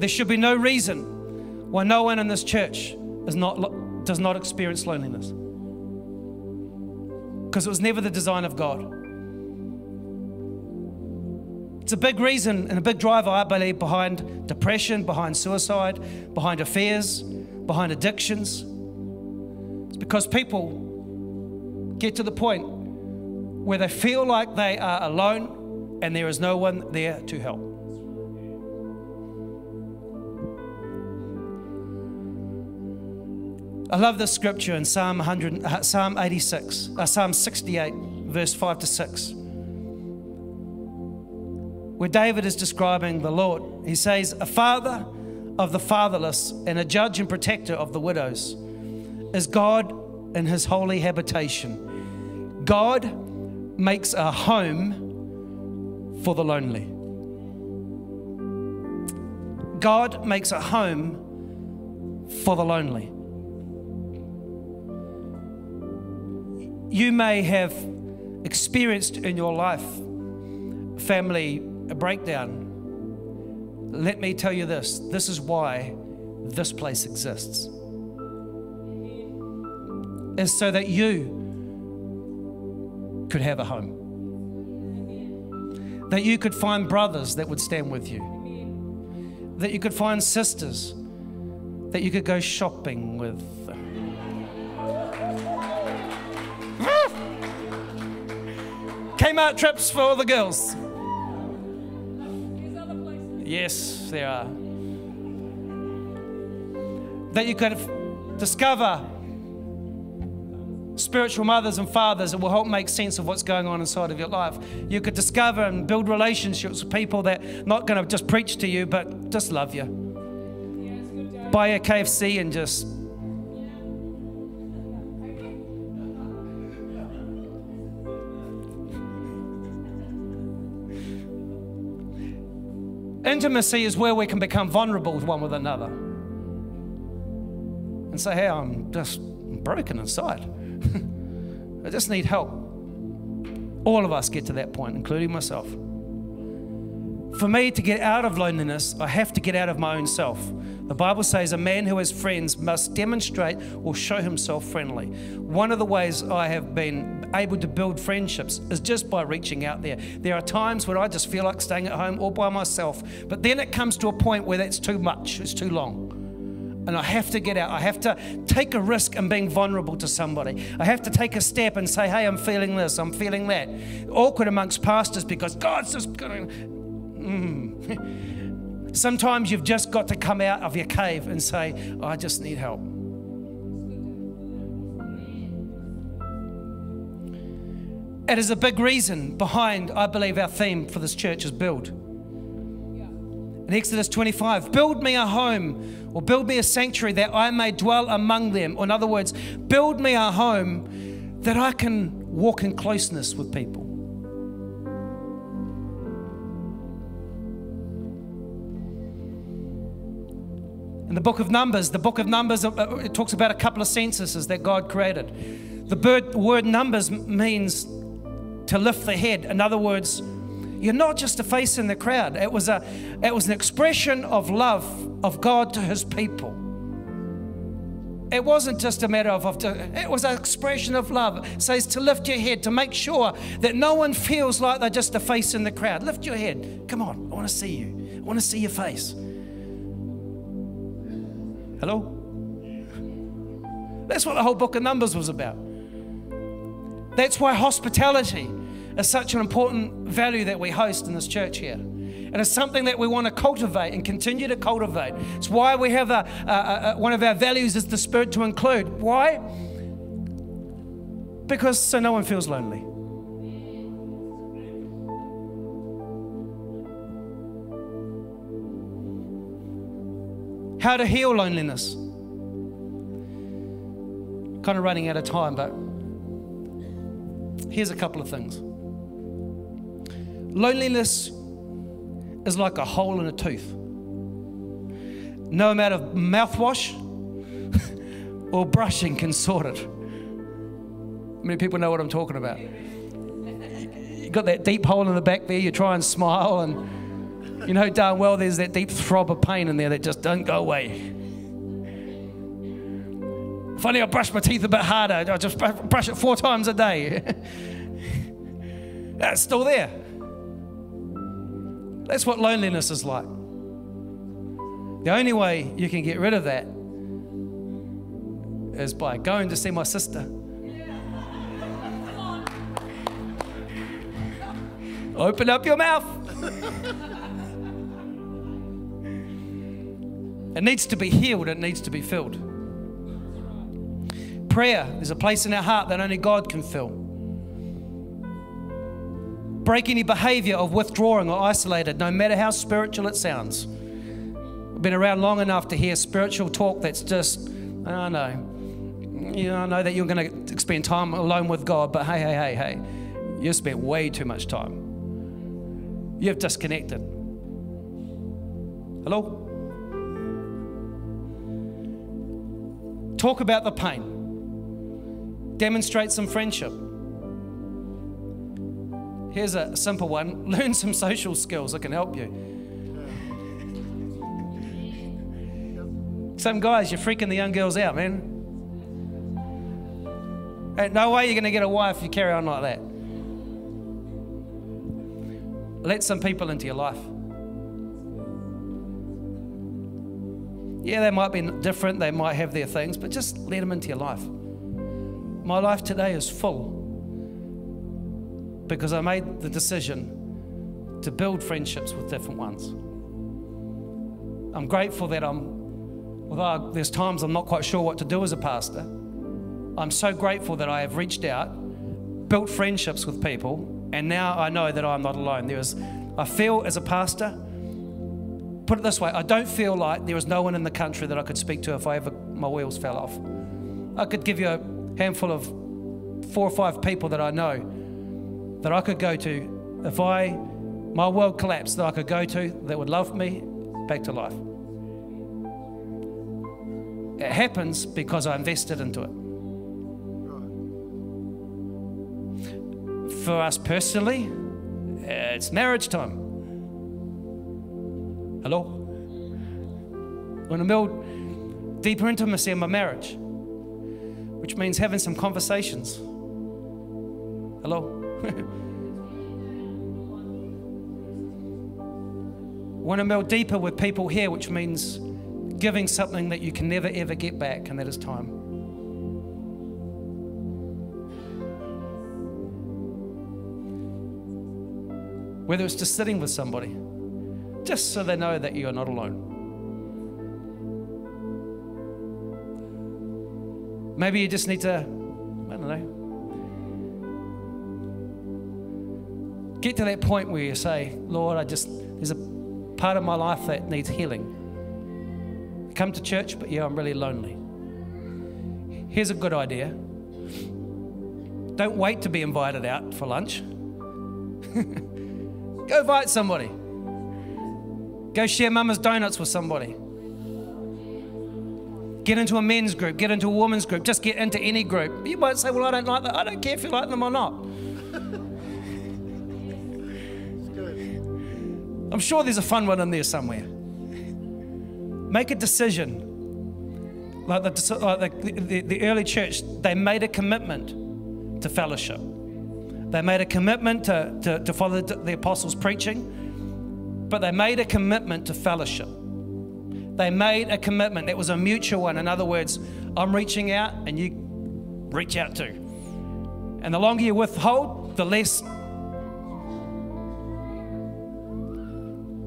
There should be no reason why no one in this church is not, does not experience loneliness. Because it was never the design of God. It's a big reason and a big driver, I believe, behind depression, behind suicide, behind affairs, behind addictions. It's because people get to the point where they feel like they are alone and there is no one there to help. I love this scripture in Psalm 100, uh, Psalm 86, uh, Psalm 68, verse 5 to 6, where David is describing the Lord. He says, A father of the fatherless and a judge and protector of the widows is God in his holy habitation. God makes a home for the lonely. God makes a home for the lonely. You may have experienced in your life family breakdown. Let me tell you this this is why this place exists. Is so that you could have a home. That you could find brothers that would stand with you. That you could find sisters that you could go shopping with Kmart trips for the girls. Yes, there are. That you could discover spiritual mothers and fathers that will help make sense of what's going on inside of your life. You could discover and build relationships with people that not going to just preach to you, but just love you. Buy a KFC and just Intimacy is where we can become vulnerable with one with another and say, hey, I'm just broken inside. I just need help. All of us get to that point, including myself. For me to get out of loneliness, I have to get out of my own self. The Bible says a man who has friends must demonstrate or show himself friendly. One of the ways I have been able to build friendships is just by reaching out there. There are times when I just feel like staying at home all by myself, but then it comes to a point where that's too much, it's too long. And I have to get out. I have to take a risk in being vulnerable to somebody. I have to take a step and say, hey, I'm feeling this, I'm feeling that. Awkward amongst pastors because God's just going mm. Sometimes you've just got to come out of your cave and say, I just need help. It is a big reason behind, I believe, our theme for this church is build. In Exodus 25, build me a home or build me a sanctuary that I may dwell among them. Or in other words, build me a home that I can walk in closeness with people. In the book of Numbers, the book of Numbers, uh, it talks about a couple of censuses that God created. The word numbers means to lift the head. In other words, you're not just a face in the crowd. It was, a, it was an expression of love of God to his people. It wasn't just a matter of, it was an expression of love. It says to lift your head, to make sure that no one feels like they're just a face in the crowd. Lift your head. Come on, I want to see you. I want to see your face. Hello? That's what the whole book of Numbers was about. That's why hospitality is such an important value that we host in this church here. And it's something that we want to cultivate and continue to cultivate. It's why we have a, a, a, one of our values is the spirit to include. Why? Because so no one feels lonely. How to heal loneliness. Kind of running out of time, but here's a couple of things. Loneliness is like a hole in a tooth. No amount of mouthwash or brushing can sort it. Many people know what I'm talking about? You got that deep hole in the back there, you try and smile, and you know darn well there's that deep throb of pain in there that just don't go away. If only I brush my teeth a bit harder, I just brush it four times a day. That's still there. That's what loneliness is like. The only way you can get rid of that is by going to see my sister. Open up your mouth. it needs to be healed, it needs to be filled. Prayer, there's a place in our heart that only God can fill break any behavior of withdrawing or isolated, no matter how spiritual it sounds. I've been around long enough to hear spiritual talk that's just, I know. You know, I know that you're going to spend time alone with God, but hey, hey, hey, hey, you've spent way too much time. You've disconnected. Hello? Talk about the pain. Demonstrate some friendship. Here's a simple one learn some social skills that can help you. Some guys, you're freaking the young girls out, man. Ain't no way you're going to get a wife if you carry on like that. Let some people into your life. Yeah, they might be different, they might have their things, but just let them into your life. My life today is full because I made the decision to build friendships with different ones. I'm grateful that I'm, although there's times I'm not quite sure what to do as a pastor, I'm so grateful that I have reached out, built friendships with people, and now I know that I'm not alone. There is, I feel as a pastor, put it this way, I don't feel like there is no one in the country that I could speak to if I ever my wheels fell off. I could give you a handful of four or five people that I know that I could go to if I my world collapsed that I could go to that would love me back to life. It happens because I invested into it. For us personally, it's marriage time. Hello? I want to build deeper intimacy in my marriage, which means having some conversations. Hello? want to build deeper with people here, which means giving something that you can never ever get back, and that is time. Whether it's just sitting with somebody, just so they know that you are not alone. Maybe you just need to, I don't know, get to that point where you say, Lord, I just, there's a part of my life that needs healing. Come to church, but yeah, I'm really lonely. Here's a good idea don't wait to be invited out for lunch. Go invite somebody. Go share mama's donuts with somebody. Get into a men's group, get into a women's group, just get into any group. You might say, Well, I don't like that. I don't care if you like them or not. I'm sure there's a fun one in there somewhere. Make a decision. Like the, like the, the, the early church, they made a commitment to fellowship. They made a commitment to, to, to follow the, the apostles' preaching, but they made a commitment to fellowship. They made a commitment. It was a mutual one. In other words, I'm reaching out and you reach out too. And the longer you withhold, the less.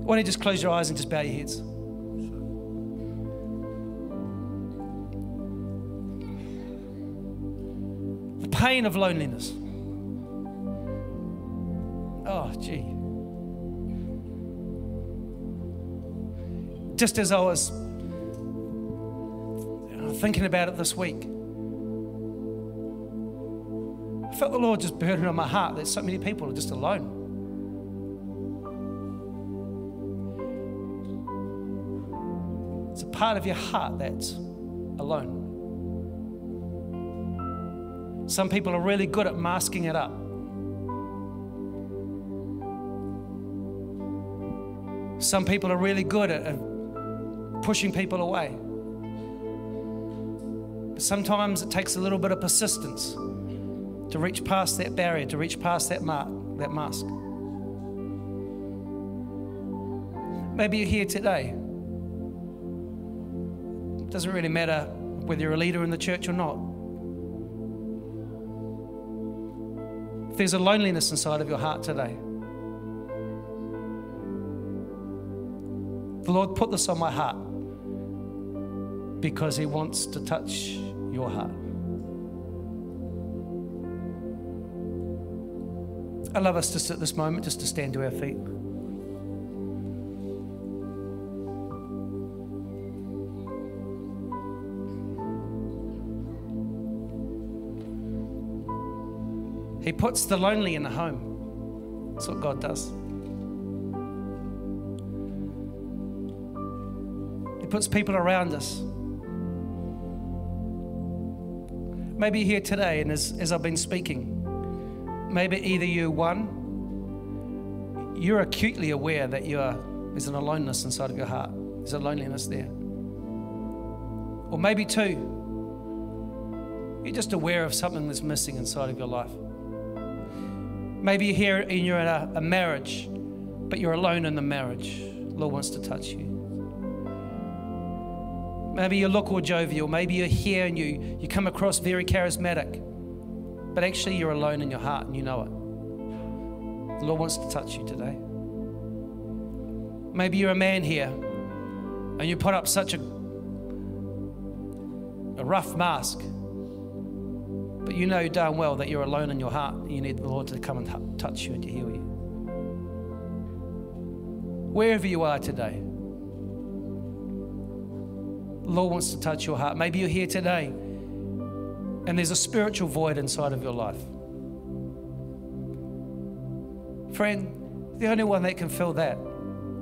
Why don't you just close your eyes and just bow your heads? The pain of loneliness. Oh, gee. Just as I was thinking about it this week, I felt the Lord just burden on my heart that so many people are just alone. It's a part of your heart that's alone. Some people are really good at masking it up. Some people are really good at, at pushing people away. But sometimes it takes a little bit of persistence to reach past that barrier, to reach past that mark, that mask. Maybe you're here today. It doesn't really matter whether you're a leader in the church or not. If there's a loneliness inside of your heart today, the Lord put this on my heart because He wants to touch your heart. I love us just at this moment just to stand to our feet. He puts the lonely in the home. That's what God does. He puts people around us. Maybe here today, and as, as I've been speaking, maybe either you, one, you're acutely aware that you are, there's an aloneness inside of your heart, there's a loneliness there. Or maybe two, you're just aware of something that's missing inside of your life. Maybe you're here and you're in a, a marriage, but you're alone in the marriage. Lord wants to touch you. Maybe you look all jovial. Maybe you're here and you, you come across very charismatic, but actually you're alone in your heart and you know it. The Lord wants to touch you today. Maybe you're a man here and you put up such a, a rough mask, but you know darn well that you're alone in your heart and you need the Lord to come and touch you and to heal you. Wherever you are today, Lord wants to touch your heart. Maybe you're here today and there's a spiritual void inside of your life. Friend, The only one that can fill that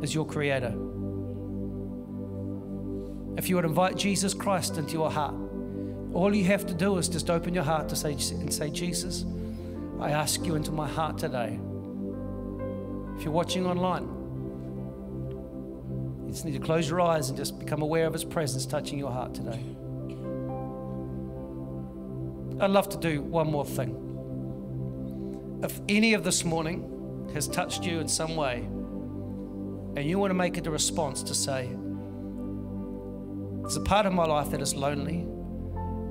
is your Creator. If you would invite Jesus Christ into your heart, all you have to do is just open your heart to say and say, Jesus, I ask you into my heart today. If you're watching online, you just need to close your eyes and just become aware of His presence touching your heart today. I'd love to do one more thing. If any of this morning has touched you in some way, and you want to make it a response to say, It's a part of my life that is lonely,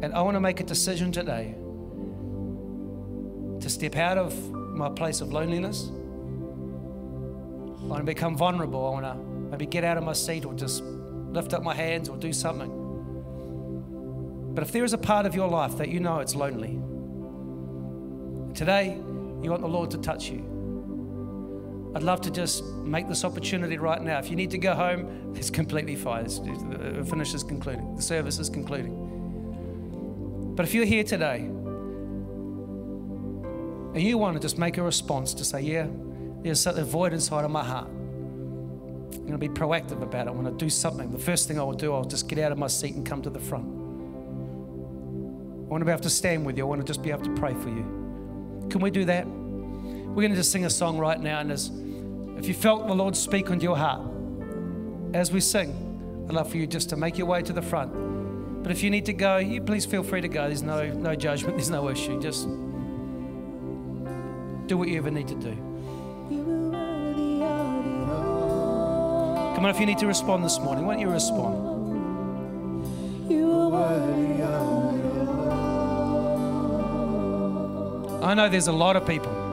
and I want to make a decision today to step out of my place of loneliness. I want to become vulnerable. I want to maybe get out of my seat or just lift up my hands or do something. But if there is a part of your life that you know it's lonely, today you want the Lord to touch you. I'd love to just make this opportunity right now. If you need to go home, it's completely fine. The finish is concluding, the service is concluding. But if you're here today and you want to just make a response to say, Yeah, there's a void inside of my heart. I'm going to be proactive about it. I want to do something. The first thing I will do, I'll just get out of my seat and come to the front. I want to be able to stand with you. I want to just be able to pray for you. Can we do that? We're going to just sing a song right now. And as, if you felt the Lord speak onto your heart as we sing, I'd love for you just to make your way to the front. But if you need to go, you please feel free to go. There's no, no judgment, there's no issue. Just do what you ever need to do. Come on, if you need to respond this morning, why don't you respond? I know there's a lot of people.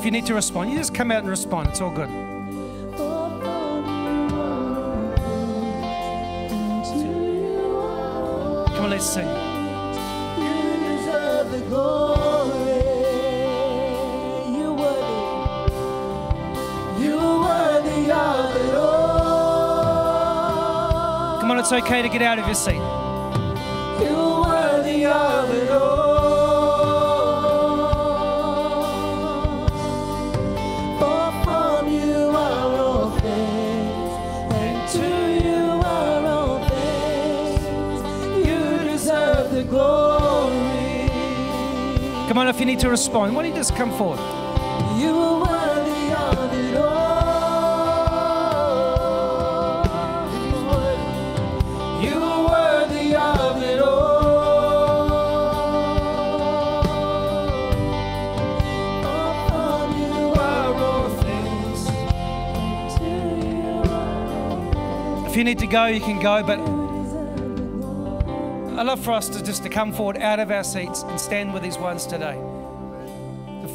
If you need to respond, you just come out and respond. It's all good. Come on, let's sing. You're worthy. You're worthy. Come on, it's okay to get out of your seat. If you need to respond, why don't you just come forward? You are worthy of it all. You are worthy of it all. For from you are all things. To you are If you need to go, you can go, but I love for us to just to come forward out of our seats and stand with these ones today.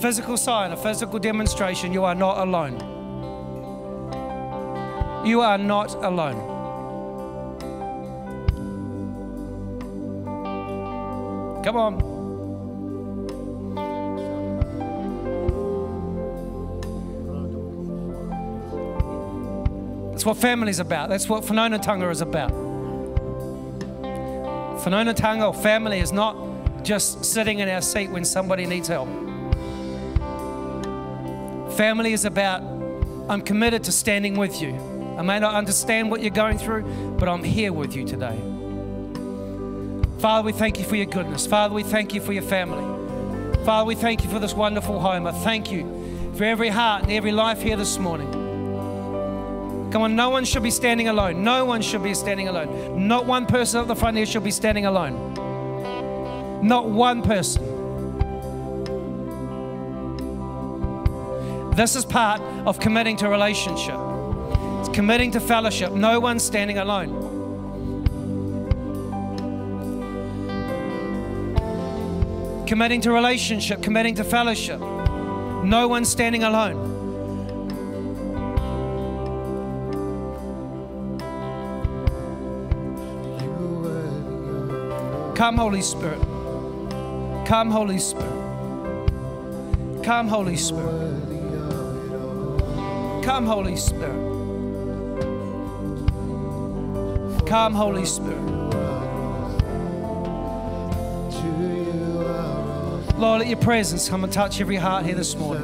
Physical sign, a physical demonstration, you are not alone. You are not alone. Come on. That's what family's about. That's what Whanaungatanga is about. Whanaungatanga or family is not just sitting in our seat when somebody needs help. Family is about, I'm committed to standing with you. I may not understand what you're going through, but I'm here with you today. Father, we thank you for your goodness. Father, we thank you for your family. Father, we thank you for this wonderful home. I thank you for every heart and every life here this morning. Come on, no one should be standing alone. No one should be standing alone. Not one person at the front here should be standing alone. Not one person. This is part of committing to relationship. It's committing to fellowship. No one's standing alone. Committing to relationship, committing to fellowship. No one's standing alone. Come, Holy Spirit. Come, Holy Spirit. Come, Holy Spirit. Come, Holy Spirit. Come, Holy Spirit. Lord, let your presence come and touch every heart here this morning.